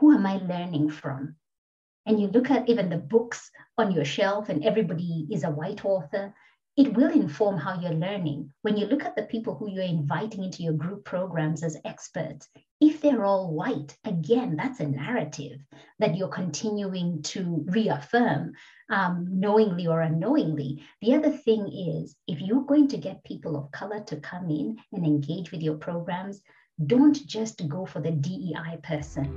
who am I learning from? And you look at even the books on your shelf, and everybody is a white author it will inform how you're learning. When you look at the people who you're inviting into your group programs as experts, if they're all white, again, that's a narrative that you're continuing to reaffirm, um, knowingly or unknowingly. The other thing is, if you're going to get people of color to come in and engage with your programs, don't just go for the DEI person.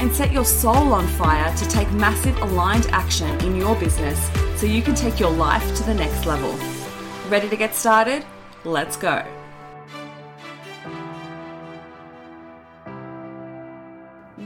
and set your soul on fire to take massive aligned action in your business so you can take your life to the next level. Ready to get started? Let's go.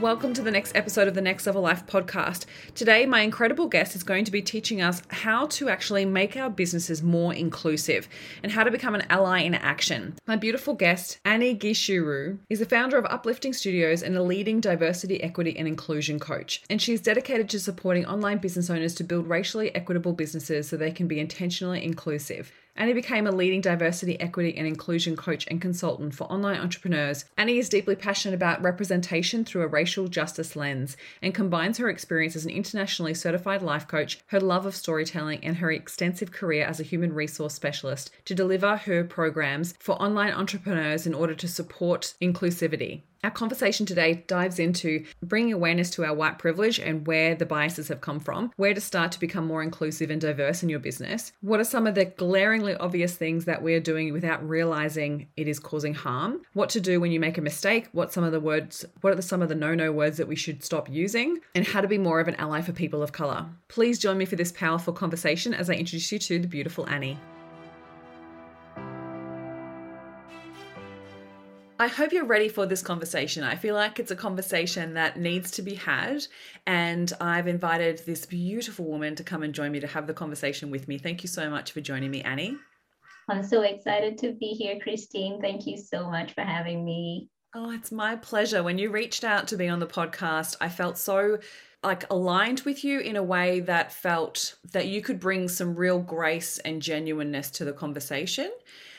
Welcome to the next episode of the Next Level Life podcast. Today, my incredible guest is going to be teaching us how to actually make our businesses more inclusive and how to become an ally in action. My beautiful guest, Annie Gichuru, is the founder of Uplifting Studios and a leading diversity, equity, and inclusion coach. And she is dedicated to supporting online business owners to build racially equitable businesses so they can be intentionally inclusive. Annie became a leading diversity, equity, and inclusion coach and consultant for online entrepreneurs. Annie is deeply passionate about representation through a racial justice lens and combines her experience as an internationally certified life coach, her love of storytelling, and her extensive career as a human resource specialist to deliver her programs for online entrepreneurs in order to support inclusivity. Our conversation today dives into bringing awareness to our white privilege and where the biases have come from, where to start to become more inclusive and diverse in your business. What are some of the glaringly obvious things that we're doing without realizing it is causing harm? What to do when you make a mistake? What some of the words, what are the, some of the no-no words that we should stop using? And how to be more of an ally for people of color. Please join me for this powerful conversation as I introduce you to the beautiful Annie. I hope you're ready for this conversation. I feel like it's a conversation that needs to be had. And I've invited this beautiful woman to come and join me to have the conversation with me. Thank you so much for joining me, Annie. I'm so excited to be here, Christine. Thank you so much for having me. Oh, it's my pleasure. When you reached out to be on the podcast, I felt so like aligned with you in a way that felt that you could bring some real grace and genuineness to the conversation.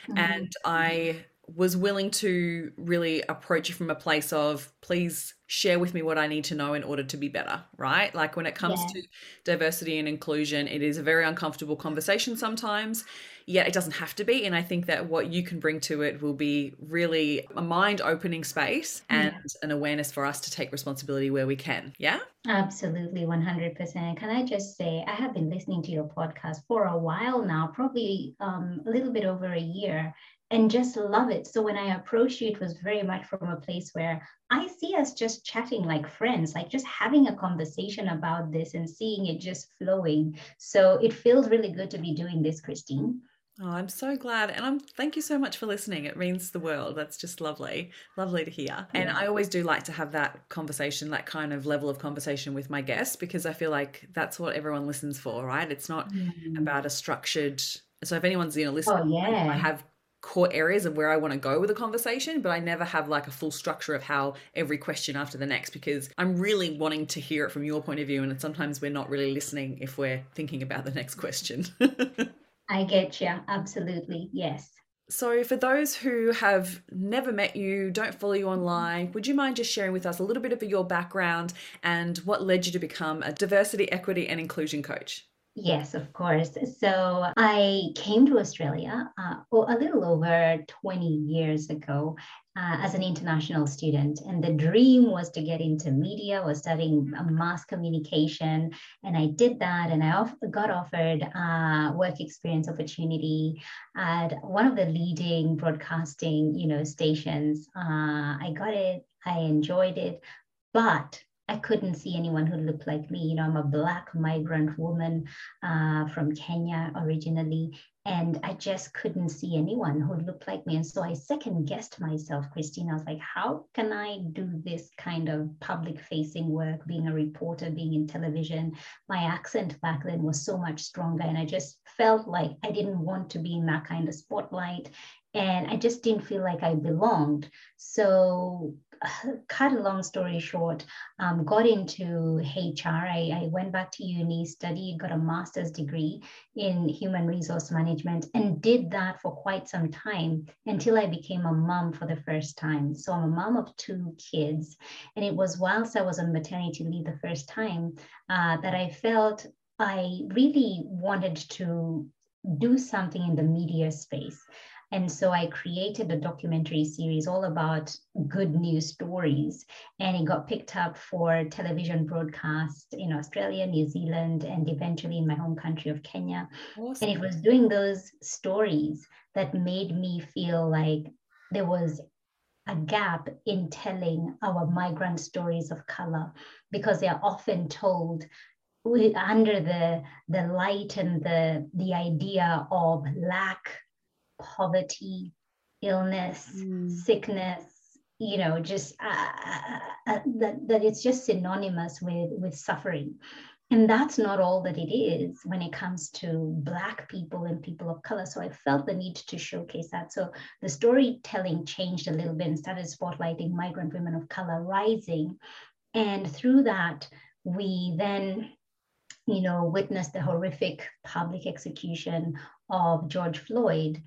Mm-hmm. And I was willing to really approach you from a place of please share with me what I need to know in order to be better, right? Like when it comes yeah. to diversity and inclusion, it is a very uncomfortable conversation sometimes, yet it doesn't have to be. And I think that what you can bring to it will be really a mind opening space and yeah. an awareness for us to take responsibility where we can. Yeah? Absolutely, 100%. Can I just say, I have been listening to your podcast for a while now, probably um, a little bit over a year and just love it. So when I approached you, it was very much from a place where I see us just chatting like friends, like just having a conversation about this and seeing it just flowing. So it feels really good to be doing this, Christine. Oh, I'm so glad. And I'm thank you so much for listening. It means the world. That's just lovely. Lovely to hear. And I always do like to have that conversation, that kind of level of conversation with my guests because I feel like that's what everyone listens for, right? It's not mm-hmm. about a structured so if anyone's you know listening, oh, yeah. I have core areas of where I want to go with a conversation, but I never have like a full structure of how every question after the next because I'm really wanting to hear it from your point of view. And sometimes we're not really listening if we're thinking about the next question. I get you. Absolutely. Yes. So, for those who have never met you, don't follow you online, would you mind just sharing with us a little bit of your background and what led you to become a diversity, equity, and inclusion coach? Yes, of course. So I came to Australia uh, a little over 20 years ago uh, as an international student. And the dream was to get into media, was studying mass communication. And I did that. And I off- got offered uh, work experience opportunity at one of the leading broadcasting, you know, stations. Uh, I got it. I enjoyed it. But I couldn't see anyone who looked like me. You know, I'm a Black migrant woman uh, from Kenya originally, and I just couldn't see anyone who looked like me. And so I second guessed myself, Christine. I was like, how can I do this kind of public facing work, being a reporter, being in television? My accent back then was so much stronger, and I just felt like I didn't want to be in that kind of spotlight and I just didn't feel like I belonged. So, cut a long story short, um, got into HR. I, I went back to uni, studied, got a master's degree in human resource management, and did that for quite some time until I became a mom for the first time. So, I'm a mom of two kids. And it was whilst I was on maternity leave the first time uh, that I felt I really wanted to do something in the media space. And so I created a documentary series all about good news stories. And it got picked up for television broadcast in Australia, New Zealand, and eventually in my home country of Kenya. Awesome. And it was doing those stories that made me feel like there was a gap in telling our migrant stories of color because they are often told under the the light and the the idea of lack poverty, illness, mm. sickness, you know, just uh, uh, uh, that, that it's just synonymous with, with suffering. And that's not all that it is when it comes to Black people and people of color. So I felt the need to showcase that. So the storytelling changed a little bit and started spotlighting migrant women of color rising. And through that, we then you know, witnessed the horrific public execution of George Floyd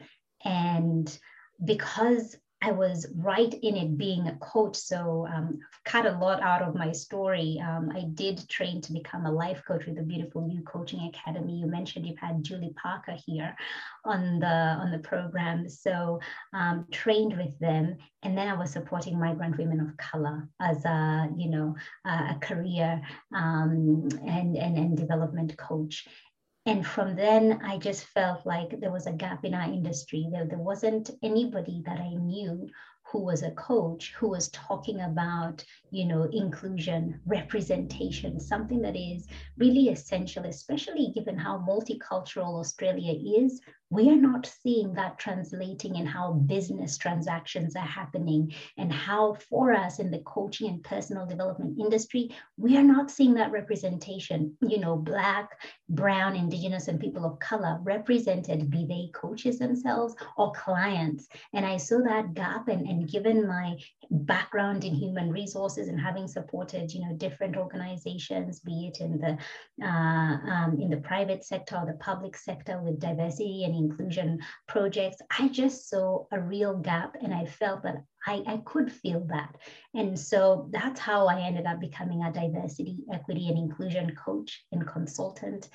and because I was right in it being a coach, so um, cut a lot out of my story. Um, I did train to become a life coach with the Beautiful You Coaching Academy. You mentioned you've had Julie Parker here on the on the program, so um, trained with them, and then I was supporting migrant women of color as a you know a career um, and, and and development coach and from then i just felt like there was a gap in our industry. There, there wasn't anybody that i knew who was a coach who was talking about you know inclusion representation something that is really essential especially given how multicultural australia is we are not seeing that translating in how business transactions are happening and how for us in the coaching and personal development industry we are not seeing that representation. You know black brown indigenous and people of color represented be they coaches themselves or clients. And i saw that gap and, and given my background in human resources and having supported you know different organizations be it in the uh, um, in the private sector or the public sector with diversity and inclusion projects, I just saw a real gap and I felt that I, I could feel that. And so that's how I ended up becoming a diversity, equity, and inclusion coach and consultant.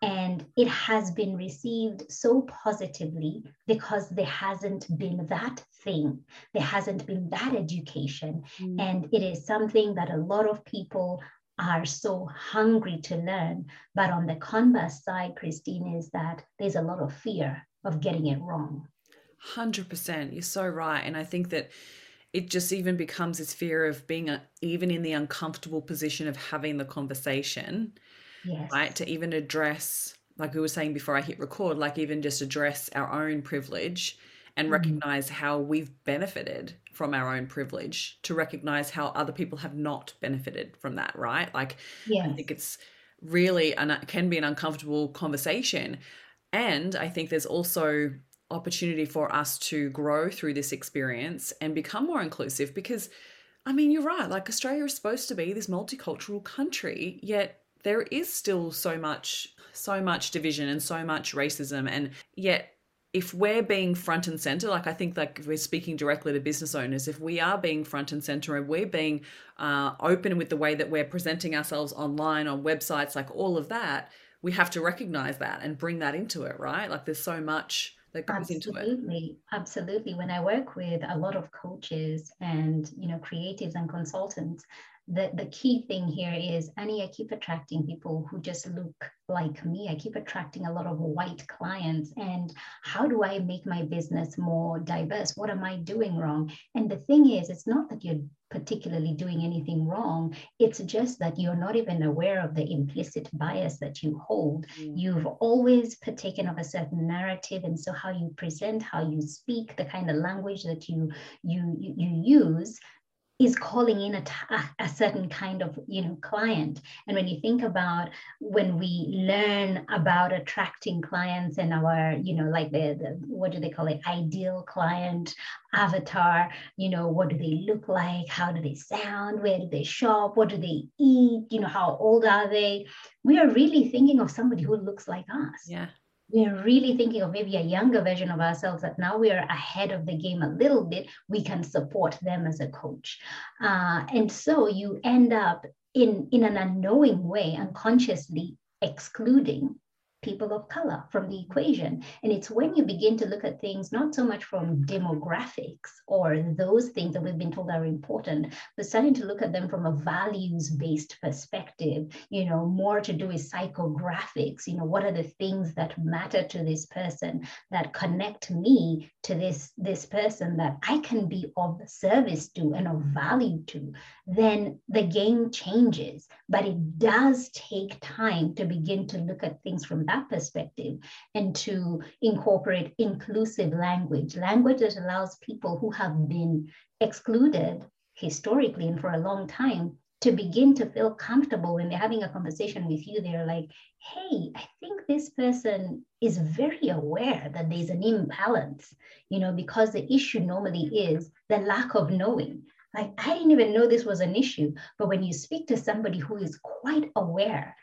And it has been received so positively because there hasn't been that thing, there hasn't been that education. Mm. And it is something that a lot of people are so hungry to learn. But on the converse side, Christine, is that there's a lot of fear of getting it wrong. 100%. You're so right. And I think that it just even becomes this fear of being a, even in the uncomfortable position of having the conversation, yes. right? To even address, like we were saying before I hit record, like even just address our own privilege and mm-hmm. recognize how we've benefited from our own privilege, to recognize how other people have not benefited from that, right? Like, yes. I think it's really an, can be an uncomfortable conversation and I think there's also opportunity for us to grow through this experience and become more inclusive because I mean, you're right. Like Australia is supposed to be this multicultural country, yet there is still so much so much division and so much racism and yet if we're being front and center like i think like we're speaking directly to business owners if we are being front and center and we're being uh, open with the way that we're presenting ourselves online on websites like all of that we have to recognize that and bring that into it, right? Like there's so much that goes absolutely, into it. Absolutely. When I work with a lot of coaches and, you know, creatives and consultants, the, the key thing here is Annie, I keep attracting people who just look like me. I keep attracting a lot of white clients. And how do I make my business more diverse? What am I doing wrong? And the thing is, it's not that you're particularly doing anything wrong. It's just that you're not even aware of the implicit bias that you hold. Mm. You've always partaken of a certain narrative. And so how you present, how you speak, the kind of language that you you you, you use is calling in a, a certain kind of you know client. And when you think about when we learn about attracting clients and our you know like the, the what do they call it? Ideal client avatar you know what do they look like? How do they sound? Where do they shop? What do they eat? You know how old are they? We are really thinking of somebody who looks like us. Yeah we're really thinking of maybe a younger version of ourselves that now we are ahead of the game a little bit we can support them as a coach. Uh, and so you end up in in an unknowing way unconsciously excluding people of color from the equation. And it's when you begin to look at things not so much from demographics or those things that we've been told are important, but starting to look at them from a values based perspective, you know, more to do with psychographics. You know, what are the things that matter to this person that connect me to this, this person that I can be of service to and of value to? Then the game changes. But it does take time to begin to look at things from that perspective and to incorporate inclusive language, language that allows people who have been excluded historically and for a long time to begin to feel comfortable when they're having a conversation with you. They're like, hey, I think this person is very aware that there's an imbalance, you know, because the issue normally is the lack of knowing. Like, I didn't even know this was an issue. But when you speak to somebody who is quite aware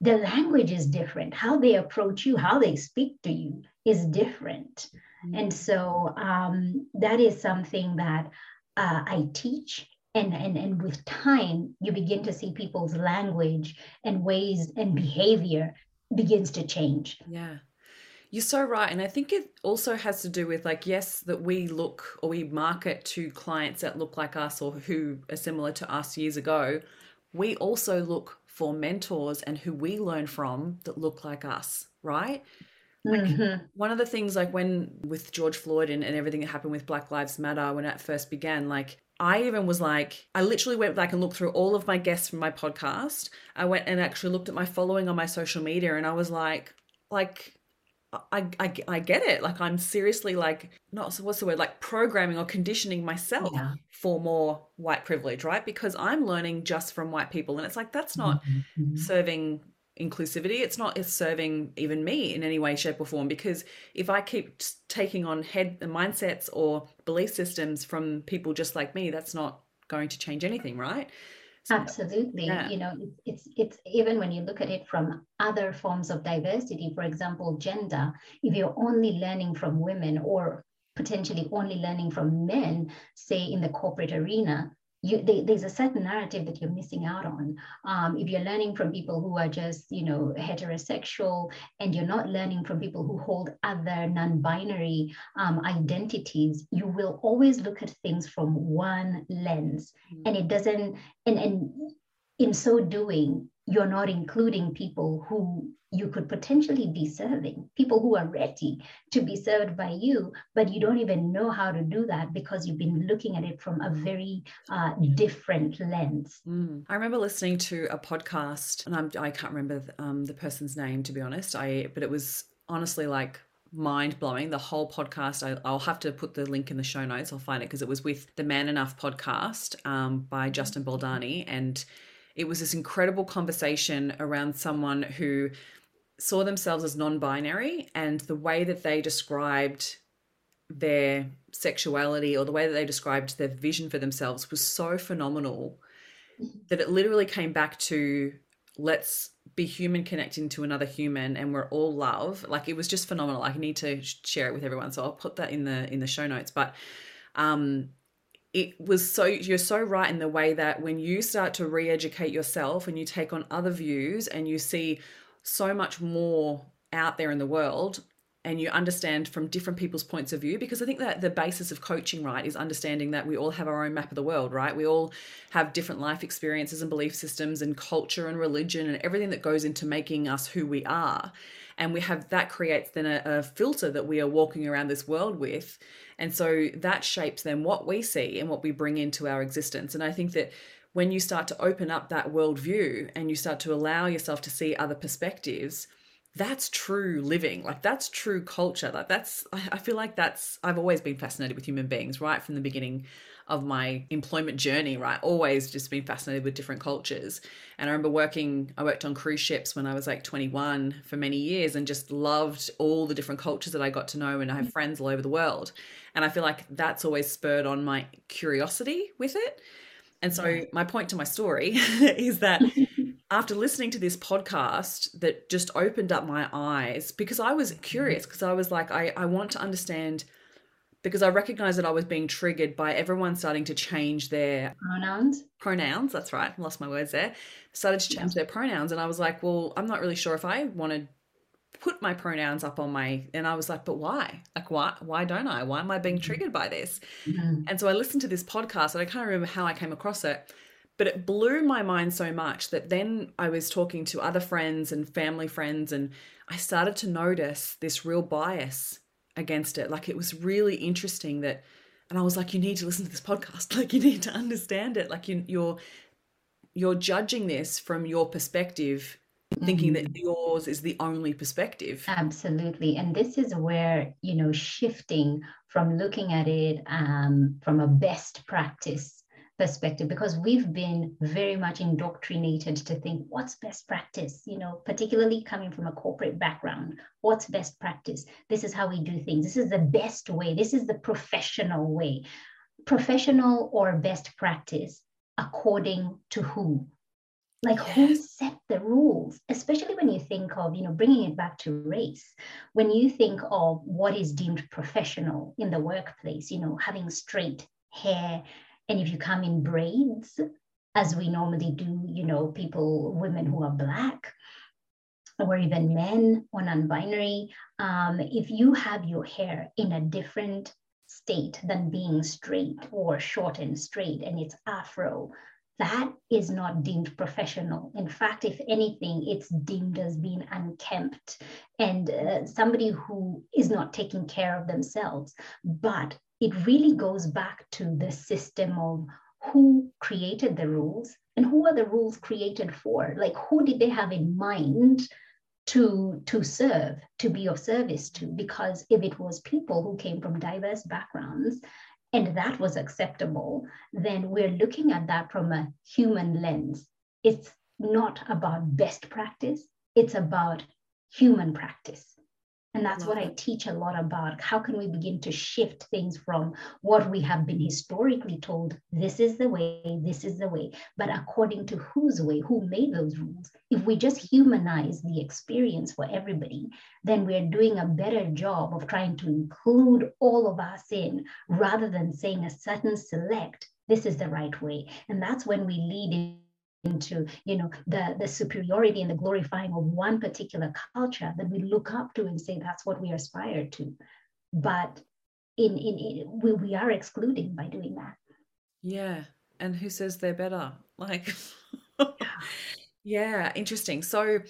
the language is different. How they approach you, how they speak to you is different. Mm-hmm. And so um, that is something that uh, I teach. And, and, and with time, you begin to see people's language and ways and behavior begins to change. Yeah. You're so right. And I think it also has to do with, like, yes, that we look or we market to clients that look like us or who are similar to us years ago. We also look for mentors and who we learn from that look like us, right? Like mm-hmm. one of the things like when with George Floyd and, and everything that happened with Black Lives Matter when it first began, like I even was like, I literally went back and looked through all of my guests from my podcast. I went and actually looked at my following on my social media and I was like, like I, I, I get it. Like I'm seriously like not so what's the word like programming or conditioning myself yeah. for more white privilege, right? Because I'm learning just from white people, and it's like that's not mm-hmm. mm-hmm. serving inclusivity. It's not it's serving even me in any way, shape, or form. Because if I keep taking on head mindsets or belief systems from people just like me, that's not going to change anything, right? Absolutely. Yeah. You know, it's it's even when you look at it from other forms of diversity, for example, gender, if you're only learning from women or potentially only learning from men, say in the corporate arena, you, they, there's a certain narrative that you're missing out on. Um, if you're learning from people who are just, you know, heterosexual, and you're not learning from people who hold other non-binary um, identities, you will always look at things from one lens, mm-hmm. and it doesn't. And and in so doing, you're not including people who you could potentially be serving, people who are ready to be served by you, but you don't even know how to do that because you've been looking at it from a very uh, different lens. Mm. I remember listening to a podcast, and I'm, I can not remember um, the person's name to be honest. I but it was honestly like mind blowing. The whole podcast, I, will have to put the link in the show notes. I'll find it because it was with the Man Enough podcast um, by Justin Baldoni. And it was this incredible conversation around someone who saw themselves as non binary and the way that they described their sexuality or the way that they described their vision for themselves was so phenomenal that it literally came back to let's be human connecting to another human and we're all love. Like it was just phenomenal. I need to share it with everyone so i'll put that in the in the show notes. But um it was so you're so right in the way that when you start to re-educate yourself and you take on other views and you see so much more out there in the world and you understand from different people's points of view because i think that the basis of coaching right is understanding that we all have our own map of the world right? We all have different life experiences and belief systems and culture and religion and everything that goes into making us who we are and we have that creates then a, a filter that we are walking around this world with. And so that shapes then what we see and what we bring into our existence. And i think that when you start to open up that worldview and you start to allow yourself to see other perspectives that's true living like that's true culture like that's i feel like that's i've always been fascinated with human beings right from the beginning of my employment journey right? Always just been fascinated with different cultures. And i remember working i worked on cruise ships when i was like 21 for many years and just loved all the different cultures that i got to know and i have friends all over the world. And i feel like that's always spurred on my curiosity with it. And so my point to my story is that after listening to this podcast that just opened up my eyes because I was curious because I was like, I, I want to understand because I recognized that I was being triggered by everyone starting to change their pronouns. Pronouns, that's right. I lost my words there. Started to change yeah. their pronouns. And I was like, well, I'm not really sure if I want to put my pronouns up on my and I was like, but why? Like why why don't I? Why am I being mm-hmm. triggered by this? Mm-hmm. And so I listened to this podcast and I can't remember how I came across it but it blew my mind so much that then I was talking to other friends and family friends, and I started to notice this real bias against it. Like it was really interesting that, and I was like, you need to listen to this podcast. Like you need to understand it. Like you, you're you're judging this from your perspective thinking that mm-hmm. yours is the only perspective absolutely and this is where you know shifting from looking at it um, from a best practice perspective because we've been very much indoctrinated to think what's best practice? You know particularly coming from a corporate background what's best practice? This is how we do things. This is the best way. This is the professional way. Professional or best practice according to who? Like who set the rules? Especially when you think of you know bringing it back to race. When you think of what is deemed professional in the workplace you know having straight hair and if you come in braids, as we normally do, you know, people, women who are black, or even men or non-binary, um, if you have your hair in a different state than being straight or short and straight and it's afro, that is not deemed professional. In fact, if anything, it's deemed as being unkempt and uh, somebody who is not taking care of themselves. But it really goes back to the system of who created the rules and who are the rules created for. Like who did they have in mind to to serve to be of service to? Because if it was people who came from diverse backgrounds and that was acceptable then we're looking at that from a human lens. It's not about best practice it's about human practice and that's what I teach a lot about. How can we begin to shift things from what we have been historically told, this is the way, this is the way, but according to whose way, who made those rules? If we just humanize the experience for everybody, then we're doing a better job of trying to include all of us in rather than saying a certain select, this is the right way. And that's when we lead into you know the the superiority and the glorifying of one particular culture that we look up to and say that's what we aspire to. But in in, in we, we are excluding by doing that. Yeah. And who says they're better? Like yeah interesting. So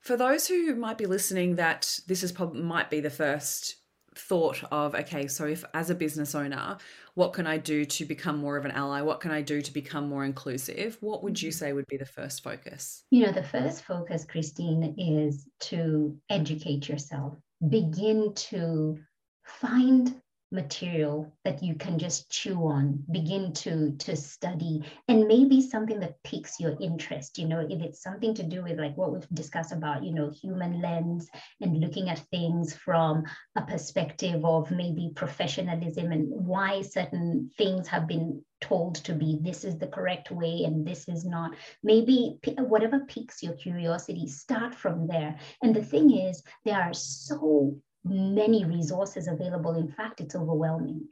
for those who might be listening that this is probably might be the first thought of okay so if as a business owner what can i do to become more of an ally? What can i do to become more inclusive? What would you mm-hmm. say would be the first focus? You know the first focus christine is to educate yourself. Begin to find material that you can just chew on begin to to study and maybe something that piques your interest you know if it's something to do with like what we've discussed about you know human lens and looking at things from a perspective of maybe professionalism and why certain things have been told to be this is the correct way and this is not. Maybe whatever piques your curiosity start from there. And the thing is there are so many resources available. In fact, it's overwhelming.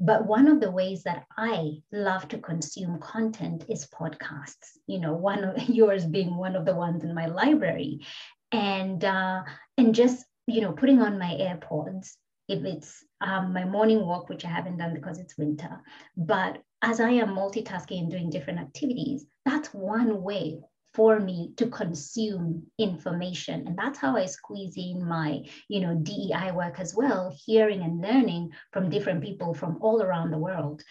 But one of the ways that I love to consume content is podcasts. You know, one of yours being one of the ones in my library, and uh, and just you know, putting on my AirPods, if it's um, my morning walk, which I haven't done because it's winter, but as I am multitasking and doing different activities, that's one way for me to consume information and that's how i squeeze in my you know dei work as well hearing and learning from different people from all around the world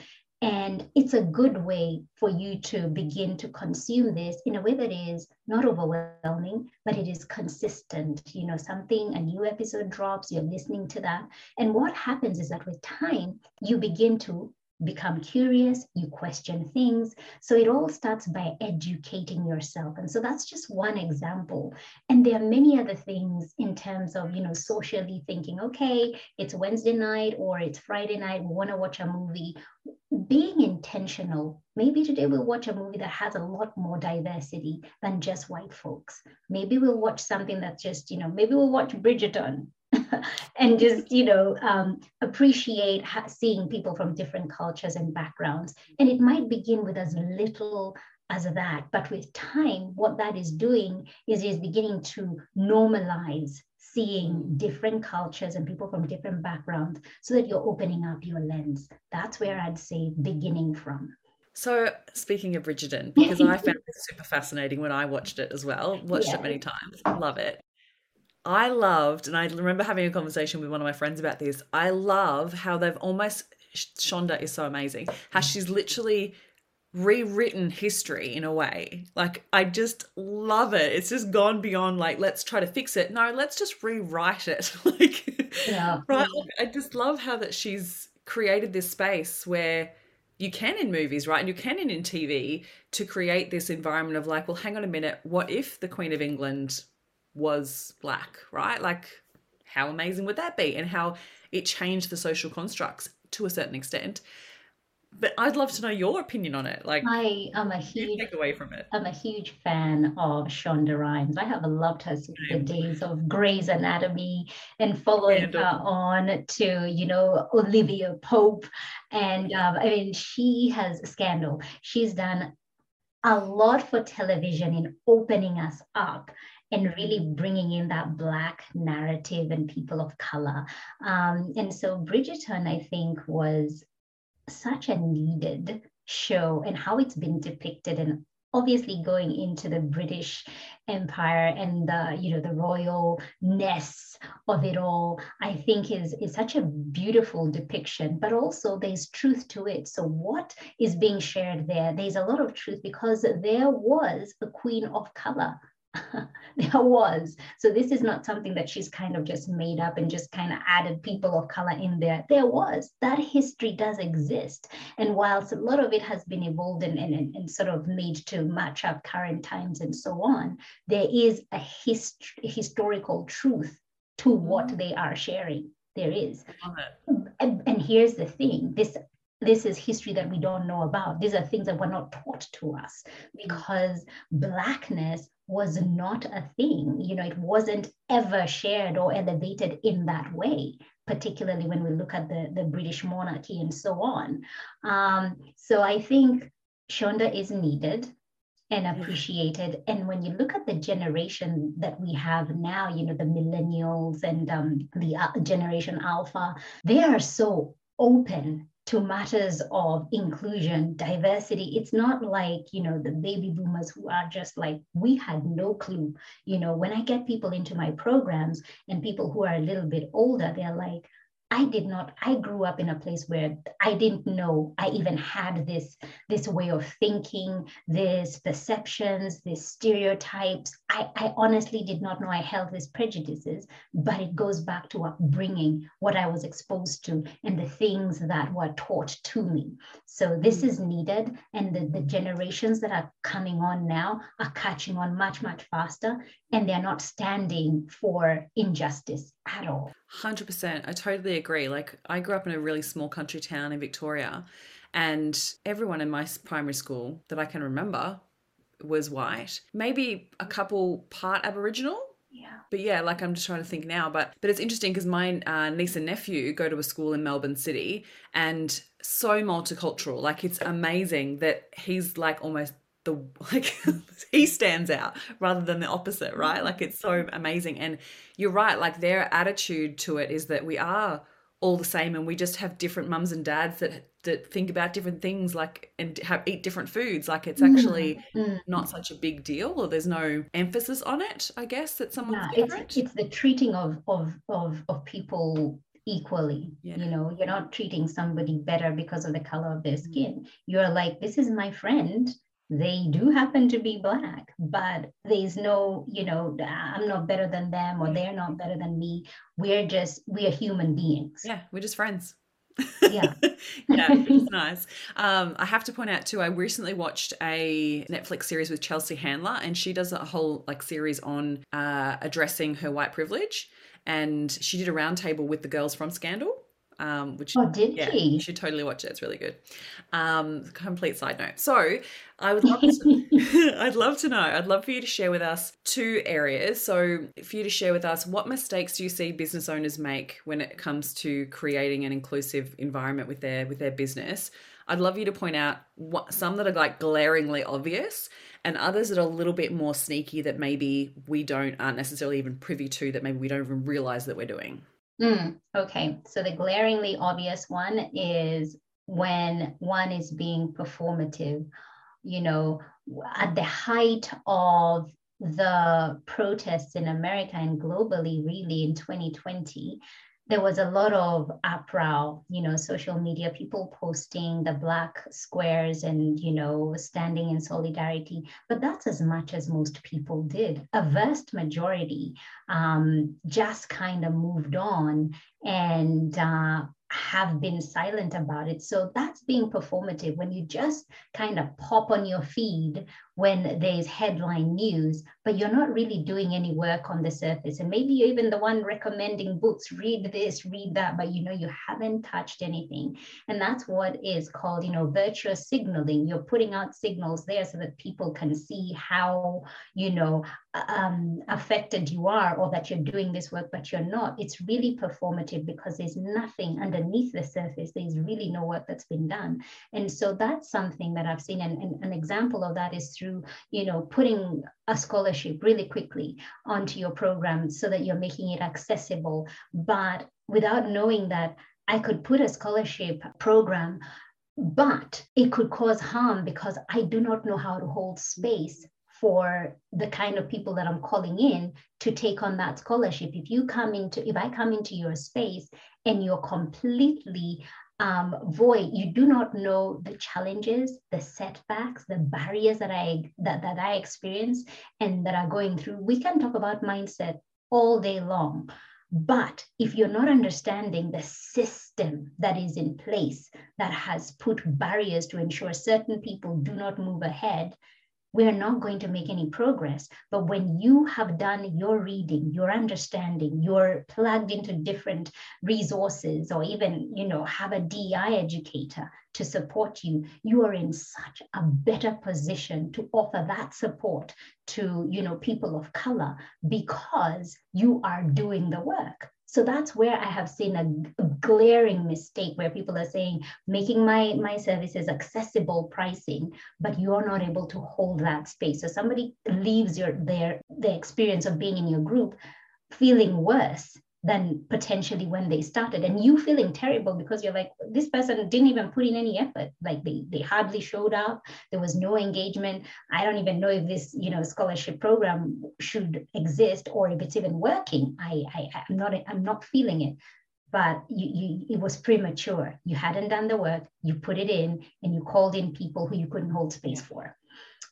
and it's a good way for you to begin to consume this in a way that is not overwhelming, but it is consistent. You know, something, a new episode drops, you're listening to that. And what happens is that with time, you begin to become curious, you question things. So it all starts by educating yourself. And so that's just one example. And there are many other things in terms of, you know, socially thinking, okay, it's Wednesday night or it's Friday night, we want to watch a movie. Being intentional. Maybe today we'll watch a movie that has a lot more diversity than just white folks. Maybe we'll watch something that's just, you know, maybe we'll watch Bridgerton and just you know um, appreciate ha- seeing people from different cultures and backgrounds and it might begin with as little as that but with time what that is doing is is beginning to normalize seeing different cultures and people from different backgrounds so that you're opening up your lens that's where i'd say beginning from so, speaking of Bridgerton, because I found it super fascinating when I watched it as well, watched yeah. it many times, love it. I loved, and I remember having a conversation with one of my friends about this. I love how they've almost, Shonda is so amazing, how mm. she's literally rewritten history in a way. Like, I just love it. It's just gone beyond, like, let's try to fix it. No, let's just rewrite it. like, yeah. right? Like, I just love how that she's created this space where you can in movies, right? And you can in, in TV to create this environment of like, well, hang on a minute, what if the Queen of England was black, right? Like, how amazing would that be? And how it changed the social constructs to a certain extent. But I'd love to know your opinion on it. Like, I am a huge take away from it. I'm a huge fan of Shonda Rhimes. I have loved her since the days of Grey's Anatomy and following her on to you know Olivia Pope, and um, I mean she has scandal. She's done a lot for television in opening us up and really bringing in that Black narrative and people of color. Um, and so Bridgerton, I think, was such a needed show and how it's been depicted and obviously going into the british empire and the you know the royalness of it all i think is is such a beautiful depiction but also there's truth to it. So what is being shared there? There's a lot of truth because there was a queen of color there was. So this is not something that she's kind of just made up and just kind of added people of color in there. There was. That history does exist. And whilst a lot of it has been evolved and, and, and sort of made to match up current times and so on, there is a hist- historical truth to what mm-hmm. they are sharing. There is. And, and here's the thing this this is history that we don't know about. These are things that were not taught to us because blackness was not a thing. You know, it wasn't ever shared or elevated in that way, particularly when we look at the, the British monarchy and so on. Um, so I think Shonda is needed and appreciated. And when you look at the generation that we have now, you know, the millennials and um, the uh, generation alpha, they are so open to matters of inclusion, diversity. It's not like, you know, the baby boomers who are just like, we had no clue. You know, when I get people into my programs and people who are a little bit older, they're like, I did not, I grew up in a place where I didn't know I even had this, this way of thinking, this perceptions, this stereotypes. I, I honestly did not know I held these prejudices, but it goes back to upbringing, what I was exposed to, and the things that were taught to me. So this mm. is needed. And the, the generations that are coming on now are catching on much, much faster, and they're not standing for injustice at all. 100%. I totally agree. Like, I grew up in a really small country town in Victoria, and everyone in my primary school that I can remember was white. Maybe a couple part Aboriginal. Yeah. But yeah, like I'm just trying to think now. But but it's interesting because my uh, niece and nephew go to a school in Melbourne City, and so multicultural. Like it's amazing that he's like almost the like he stands out rather than the opposite right? Like it's so amazing. And you're right like their attitude to it is that we are all the same and we just have different mums and dads that that think about different things like and have eat different foods. Like it's actually mm-hmm. not such a big deal or there's no emphasis on it i guess that someone's different it's, it's the treating of of of, of people equally yeah. you know? You're not treating somebody better because of the color of their mm. skin. You're like this is my friend they do happen to be black but there's no you know i'm not better than them or they're not better than me. We're just we're human beings. Yeah we're just friends. Yeah. Yeah it's nice. Um, i have to point out too i recently watched a netflix series with chelsea handler and she does a whole like series on uh, addressing her white privilege. And she did a roundtable with the girls from scandal um, which oh, did yeah, she? You should totally watch it. It's really good. Um, complete side note. So I would love to, I'd love to know. I'd love for you to share with us two areas. So for you to share with us, what mistakes do you see business owners make when it comes to creating an inclusive environment with their with their business? I'd love you to point out what some that are like glaringly obvious and others that are a little bit more sneaky that maybe we don't aren't necessarily even privy to that maybe we don't even realize that we're doing. Mm, okay, so the glaringly obvious one is when one is being performative. You know, at the height of the protests in America and globally, really in 2020, there was a lot of uproar, you know, social media, people posting the black squares and, you know, standing in solidarity. But that's as much as most people did. A vast majority um, just kind of moved on and uh, have been silent about it. So that's being performative when you just kind of pop on your feed when there's headline news, but you're not really doing any work on the surface. And maybe you're even the one recommending books, read this, read that, but you know you haven't touched anything. And that's what is called, you know, virtuous signaling. You're putting out signals there so that people can see how, you know, um, affected you are or that you're doing this work, but you're not. It's really performative because there's nothing underneath the surface. There's really no work that's been done. And so that's something that I've seen. And, and an example of that is through, you know, putting a scholarship really quickly onto your program so that you're making it accessible, but without knowing that I could put a scholarship program but it could cause harm because I do not know how to hold space for the kind of people that I'm calling in to take on that scholarship. If you come into, if I come into your space and you're completely um, void, you do not know the challenges, the setbacks, the barriers that I that, that I experience and that are going through. We can talk about mindset all day long. But if you're not understanding the system that is in place that has put barriers to ensure certain people do not move ahead, we're not going to make any progress. But when you have done your reading, your understanding, you're plugged into different resources, or even, you know, have a DI educator to support you, you are in such a better position to offer that support to, you know, people of color because you are doing the work. So that's where I have seen a, a, glaring mistake where people are saying making my my services accessible pricing, but you're not able to hold that space. So somebody leaves your their the experience of being in your group feeling worse than potentially when they started. And you feeling terrible because you're like this person didn't even put in any effort. Like they, they hardly showed up. There was no engagement. I don't even know if this you know scholarship program should exist or if it's even working. I, I i'm not i'm not feeling it. But you, you, it was premature. You hadn't done the work. You put it in and you called in people who you couldn't hold space for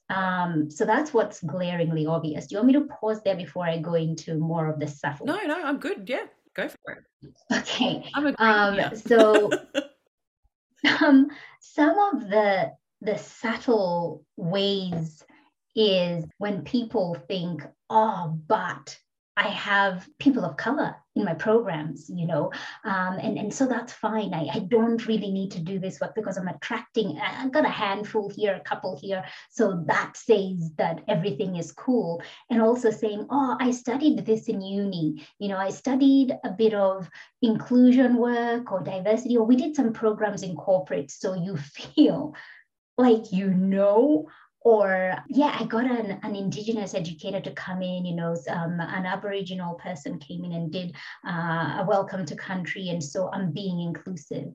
um, so that's what's glaringly obvious. Do you want me to pause there before I go into more of the subtle? No, no, I'm good. Yeah, go for it. Okay. I'm um, yeah. so um, some of the the subtle ways is when people think, oh, but I have people of color in my programs, you know, um, and, and so that's fine. I, I don't really need to do this work because I'm attracting, I've got a handful here, a couple here. So that says that everything is cool. And also saying, oh, I studied this in uni, you know, I studied a bit of inclusion work or diversity, or we did some programs in corporate. So you feel like you know or yeah i got an, an indigenous educator to come in you know um, an aboriginal person came in and did uh, a welcome to country. And so i'm being inclusive.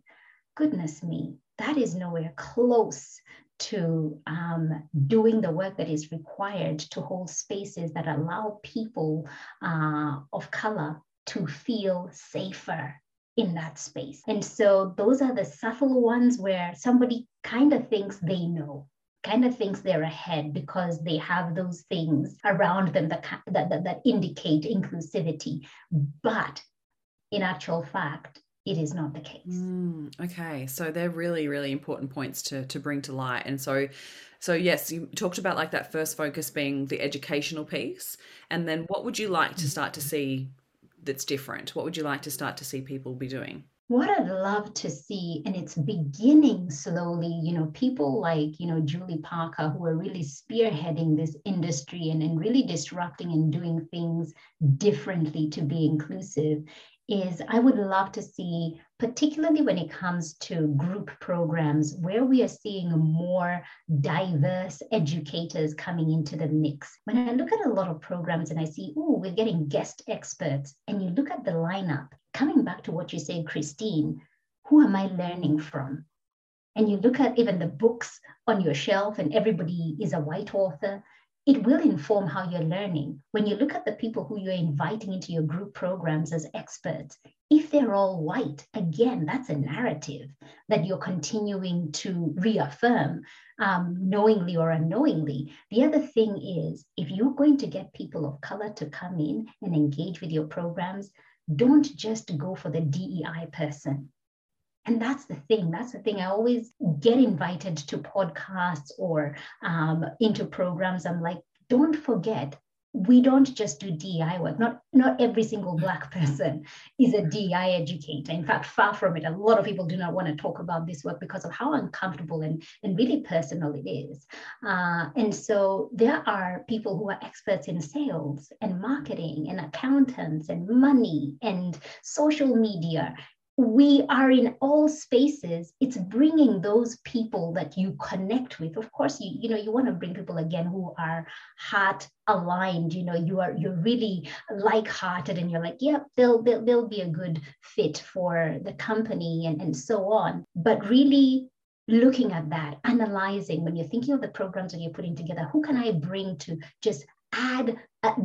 Goodness me that is nowhere close to um, doing the work that is required to hold spaces that allow people uh, of color to feel safer in that space. And so those are the subtle ones where somebody kind of thinks they know kind of thinks they're ahead because they have those things around them that, that, that, that indicate inclusivity. But in actual fact, it is not the case. Mm, okay, so they're really, really important points to to bring to light. And so, so yes, you talked about like that first focus being the educational piece, and then what would you like to start to see that's different? What would you like to start to see people be doing? What I'd love to see, and it's beginning slowly, you know, people like, you know, Julie Parker, who are really spearheading this industry and, and really disrupting and doing things differently to be inclusive, is I would love to see, particularly when it comes to group programs, where we are seeing more diverse educators coming into the mix. When I look at a lot of programs and I see, oh, we're getting guest experts, and you look at the lineup, coming back to what you said, Christine, who am I learning from? And you look at even the books on your shelf, and everybody is a white author it will inform how you're learning. When you look at the people who you're inviting into your group programs as experts, if they're all white, again, that's a narrative that you're continuing to reaffirm, um, knowingly or unknowingly. The other thing is, if you're going to get people of color to come in and engage with your programs, don't just go for the DEI person. And that's the thing. That's the thing. I always get invited to podcasts or um, into programs. I'm like, don't forget, we don't just do DEI work. Not, not every single Black person is a DEI educator. In fact, far from it. A lot of people do not want to talk about this work because of how uncomfortable and, and really personal it is. Uh, and so there are people who are experts in sales and marketing and accountants and money and social media we are in all spaces. It's bringing those people that you connect with. Of course you you know you want to bring people again who are heart aligned you know you are you're really like-hearted and you're like yep yeah, they'll, they'll they'll be a good fit for the company and and so on. But really looking at that analyzing when you're thinking of the programs that you're putting together who can i bring to just add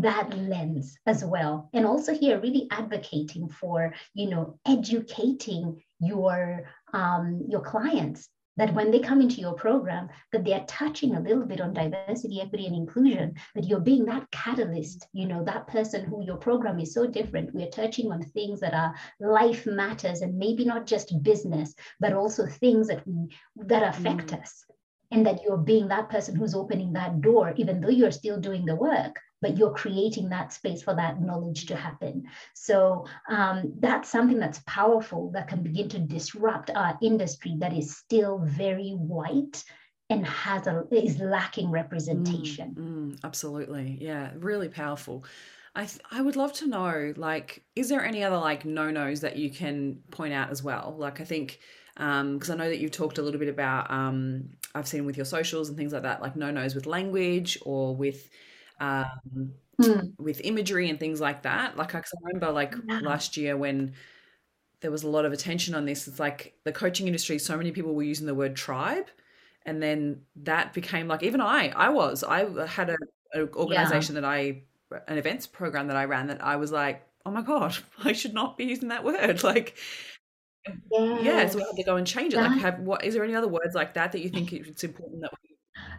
that lens as well. And also here really advocating for you know educating your um, your clients that when they come into your program that they are touching a little bit on diversity equity and inclusion that you're being that catalyst you know that person who your program is so different. We're touching on things that are life matters and maybe not just business but also things that we that affect mm. us. And that you're being that person who's opening that door, even though you're still doing the work, but you're creating that space for that knowledge to happen. So um, that's something that's powerful that can begin to disrupt our industry that is still very white and has a is lacking representation. Mm, mm, absolutely, yeah, really powerful. I th- I would love to know, like, is there any other like no nos that you can point out as well? Like, I think because um, I know that you've talked a little bit about um, I've seen with your socials and things like that, like no nos with language or with um, mm. with imagery and things like that. Like I remember, like yeah. last year when there was a lot of attention on this, it's like the coaching industry. So many people were using the word tribe, and then that became like even I, I was, I had a, an organization yeah. that I, an events program that I ran that I was like, oh my god, I should not be using that word, like yeah, so we had to go and change it. Like, have what is there any other words like that that you think it's important that we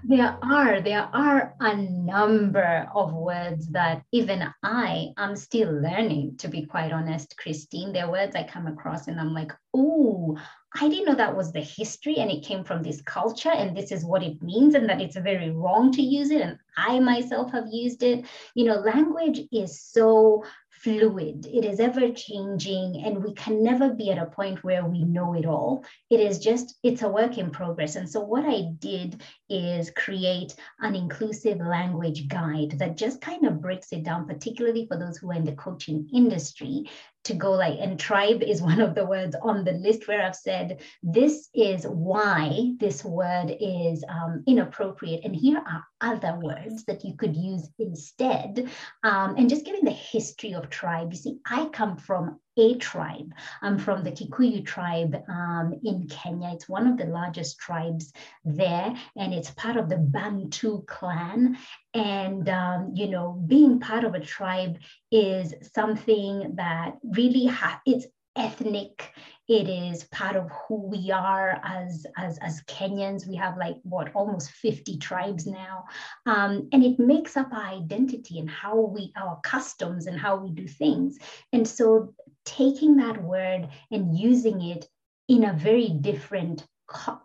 there are there are a number of words that even I am still learning to be quite honest Christine. There are words I come across and I'm like oh I didn't know that was the history and it came from this culture and this is what it means and that it's very wrong to use it and I myself have used it. You know language is so fluid, it is ever changing, and we can never be at a point where we know it all. It is just, it's a work in progress. And so, what I did is create an inclusive language guide that just kind of breaks it down, particularly for those who are in the coaching industry, to go like, and tribe is one of the words on the list where I've said, this is why this word is um, inappropriate. And here are other words that you could use instead. Um, and just giving the history of tribe. You see, I come from a tribe. I'm from the Kikuyu tribe um, in Kenya. It's one of the largest tribes there, and it's part of the Bantu clan. And, um, you know, being part of a tribe is something that really ha- it's ethnic it is part of who we are as as as kenyans we have like what almost 50 tribes now um, and it makes up our identity and how we our customs and how we do things and so taking that word and using it in a very different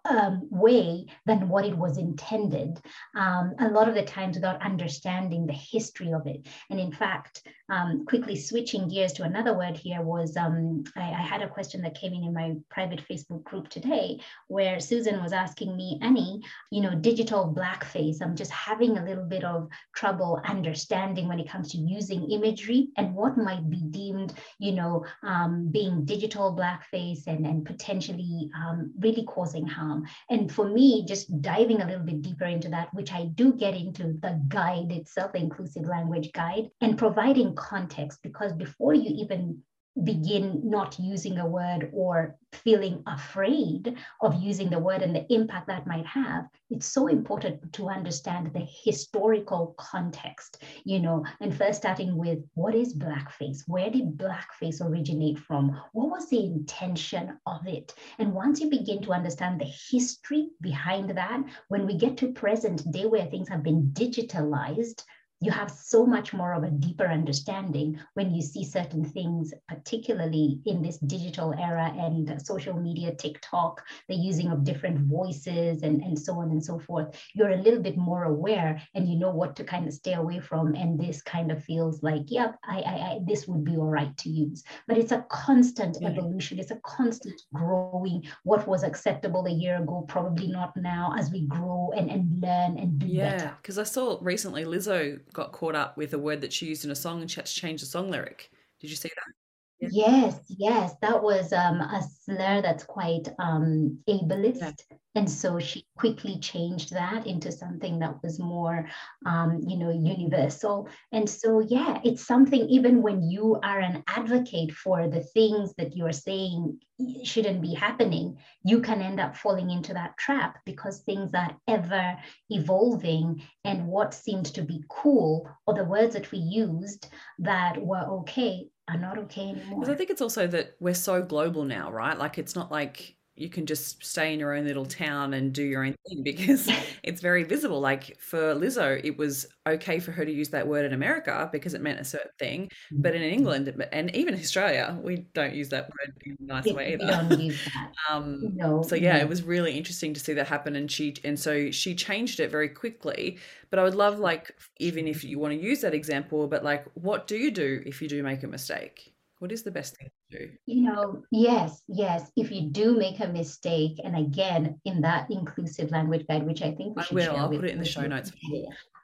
um, way than what it was intended, um, a lot of the times without understanding the history of it. And in fact, um, quickly switching gears to another word here was um, I, I, had a question that came in in my private Facebook group today where Susan was asking me, Annie, you know, digital blackface. I'm just having a little bit of trouble understanding when it comes to using imagery and what might be deemed, you know, um, being digital blackface and, and potentially um, really causing harm. And for me, just diving a little bit deeper into that, which I do get into the guide itself, the inclusive language guide, and providing context, because before you even begin not using a word or feeling afraid of using the word and the impact that might have it's so important to understand the historical context you know and first starting with what is blackface? Where did blackface originate from? What was the intention of it? And once you begin to understand the history behind that when we get to present day where things have been digitalized you have so much more of a deeper understanding when you see certain things, particularly in this digital era and social media, TikTok, the using of different voices and, and so on and so forth. You're a little bit more aware and you know what to kind of stay away from. And this kind of feels like, yep, I, I, I this would be all right to use. But it's a constant yeah. evolution, it's a constant growing. What was acceptable a year ago, probably not now, as we grow and, and learn and do yeah, better. because I saw recently Lizzo got caught up with a word that she used in a song and she had to change the song lyric. Did you see that? Yes, yes, that was um, a slur that's quite um, ableist. Yeah. And so she quickly changed that into something that was more, um, you know, universal. And so, yeah, it's something even when you are an advocate for the things that you're saying shouldn't be happening, you can end up falling into that trap because things are ever evolving. And what seemed to be cool, or the words that we used that were okay, are not okay anymore. Because I think it's also that we're so global now, right? Like it's not like you can just stay in your own little town and do your own thing because it's very visible. Like for Lizzo, it was okay for her to use that word in America because it meant a certain thing, but in mm-hmm. England and even Australia, we don't use that word in a nice way either. We don't use that. um, no. So yeah, no. it was really interesting to see that happen, and she and so she changed it very quickly. But I would love, like, even if you want to use that example, but like, what do you do if you do make a mistake? What is the best thing to do? You know, yes, yes. If you do make a mistake, and again, in that inclusive language guide, which I think we I will, I'll put it in the show notes.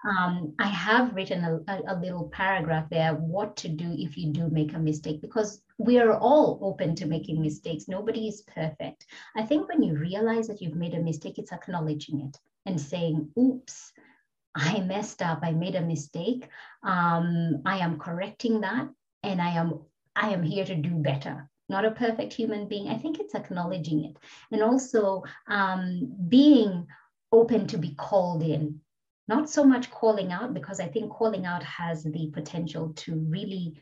Um, I have written a, a, a, little paragraph there what to do if you do make a mistake because we are all open to making mistakes. Nobody is perfect. I think when you realize that you've made a mistake, it's acknowledging it and saying, oops, I messed up, I made a mistake. Um, I am correcting that and I am I am here to do better. Not a perfect human being. I think it's acknowledging it. And also um, being open to be called in. Not so much calling out, because I think calling out has the potential to really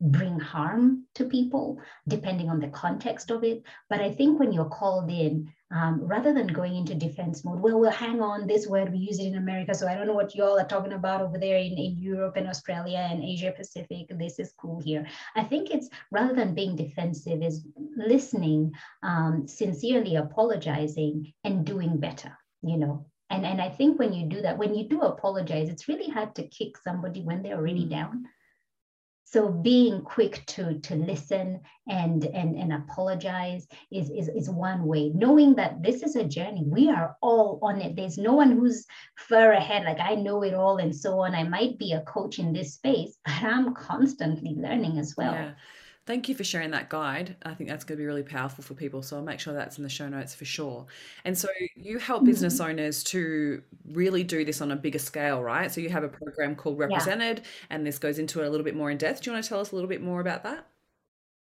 bring harm to people, depending on the context of it. But I think when you're called in, um, rather than going into defense mode, well, we'll hang on this word, we use it in America. So I don't know what y'all are talking about over there in, in Europe and Australia and Asia Pacific. This is cool here. I think it's rather than being defensive, is listening, um, sincerely apologizing, and doing better, you know. And, and I think when you do that, when you do apologize, it's really hard to kick somebody when they're already mm. down so being quick to to listen and and and apologize is, is is one way. Knowing that this is a journey we are all on it. There's no one who's far ahead. Like i know it all and so on. I might be a coach in this space but i'm constantly learning as well. Yeah. Thank you for sharing that guide. I think that's going to be really powerful for people. So I'll make sure that's in the show notes for sure. And so you help mm-hmm. business owners to really do this on a bigger scale, right? So you have a program called Represented, yeah. and this goes into it a little bit more in depth. Do you want to tell us a little bit more about that?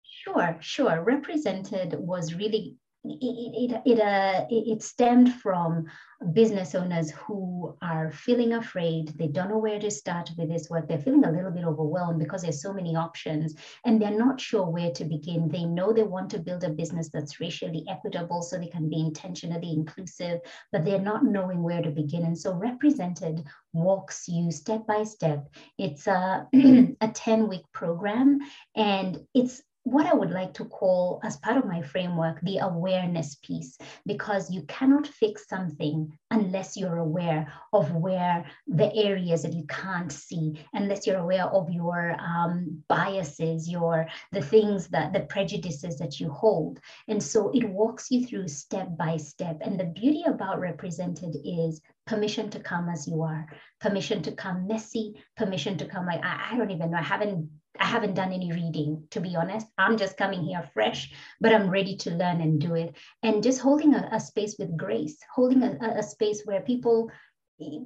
Sure, sure. Represented was really it it it, uh, it stemmed from business owners who are feeling afraid they don't know where to start with this work they're feeling a little bit overwhelmed because there's so many options and they're not sure where to begin. They know they want to build a business that's racially equitable so they can be intentionally inclusive but they're not knowing where to begin. And so represented walks you step by step. It's a a 10 week program and it's what I would like to call, as part of my framework, the awareness piece, because you cannot fix something unless you're aware of where the areas that you can't see, unless you're aware of your um, biases, your the things that the prejudices that you hold. And so it walks you through step by step. And the beauty about represented is permission to come as you are, permission to come messy, permission to come like I, I don't even know. I haven't I haven't done any reading, to be honest. I'm just coming here fresh, but I'm ready to learn and do it. And just holding a, a space with grace, holding a, a space where people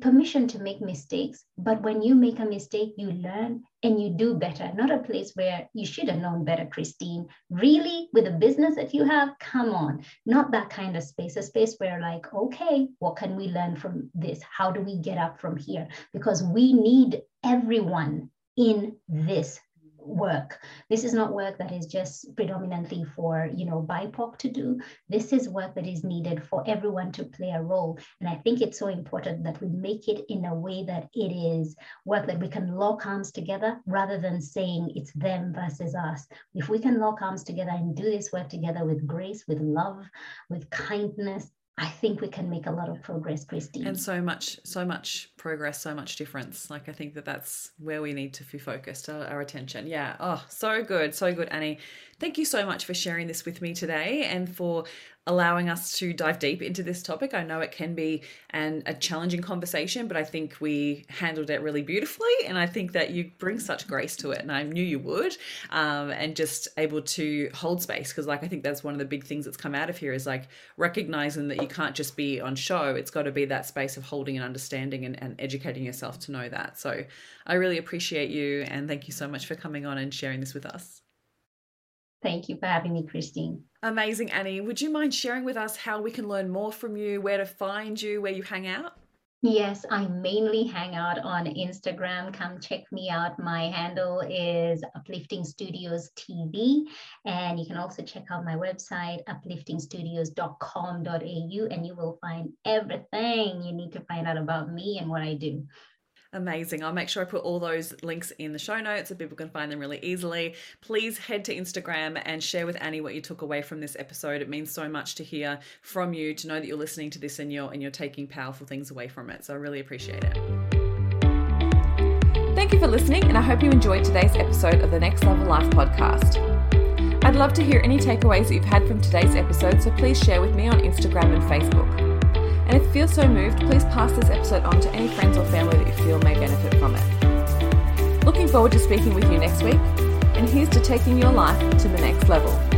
permission to make mistakes but when you make a mistake you learn and you do better. Not a place where you should have known better christine. Really with the business that you have come on. Not that kind of space a space where like okay what can we learn from this? How do we get up from here? Because we need everyone in this work. This is not work that is just predominantly for, you know, BIPOC to do. This is work that is needed for everyone to play a role. And I think it's so important that we make it in a way that it is work that we can lock arms together rather than saying it's them versus us. If we can lock arms together and do this work together with grace, with love, with kindness, I think we can make a lot of progress, Christine. And so much, so much progress, so much difference. Like I think that that's where we need to be focused our, our attention. Yeah. Oh, so good, so good, Annie. Thank you so much for sharing this with me today and for allowing us to dive deep into this topic. I know it can be an, a challenging conversation, but I think we handled it really beautifully. And I think that you bring such grace to it. And I knew you would. Um, and just able to hold space. Because, like, I think that's one of the big things that's come out of here is like recognizing that you can't just be on show. It's got to be that space of holding and understanding and, and educating yourself to know that. So I really appreciate you. And thank you so much for coming on and sharing this with us. Thank you for having me, Christine. Amazing, Annie. Would you mind sharing with us how we can learn more from you, where to find you, where you hang out? Yes, I mainly hang out on Instagram. Come check me out. My handle is Uplifting Studios TV. And you can also check out my website, upliftingstudios.com.au, and you will find everything you need to find out about me and what I do. Amazing. I'll make sure I put all those links in the show notes so people can find them really easily. Please head to Instagram and share with Annie what you took away from this episode. It means so much to hear from you, to know that you're listening to this and you're and you're taking powerful things away from it. So I really appreciate it. Thank you for listening, and I hope you enjoyed today's episode of the Next Level Life podcast. I'd love to hear any takeaways that you've had from today's episode, so please share with me on Instagram and Facebook. And if you feel so moved, please pass this episode on to any friends or family that you feel may benefit from it. Looking forward to speaking with you next week, and here's to taking your life to the next level.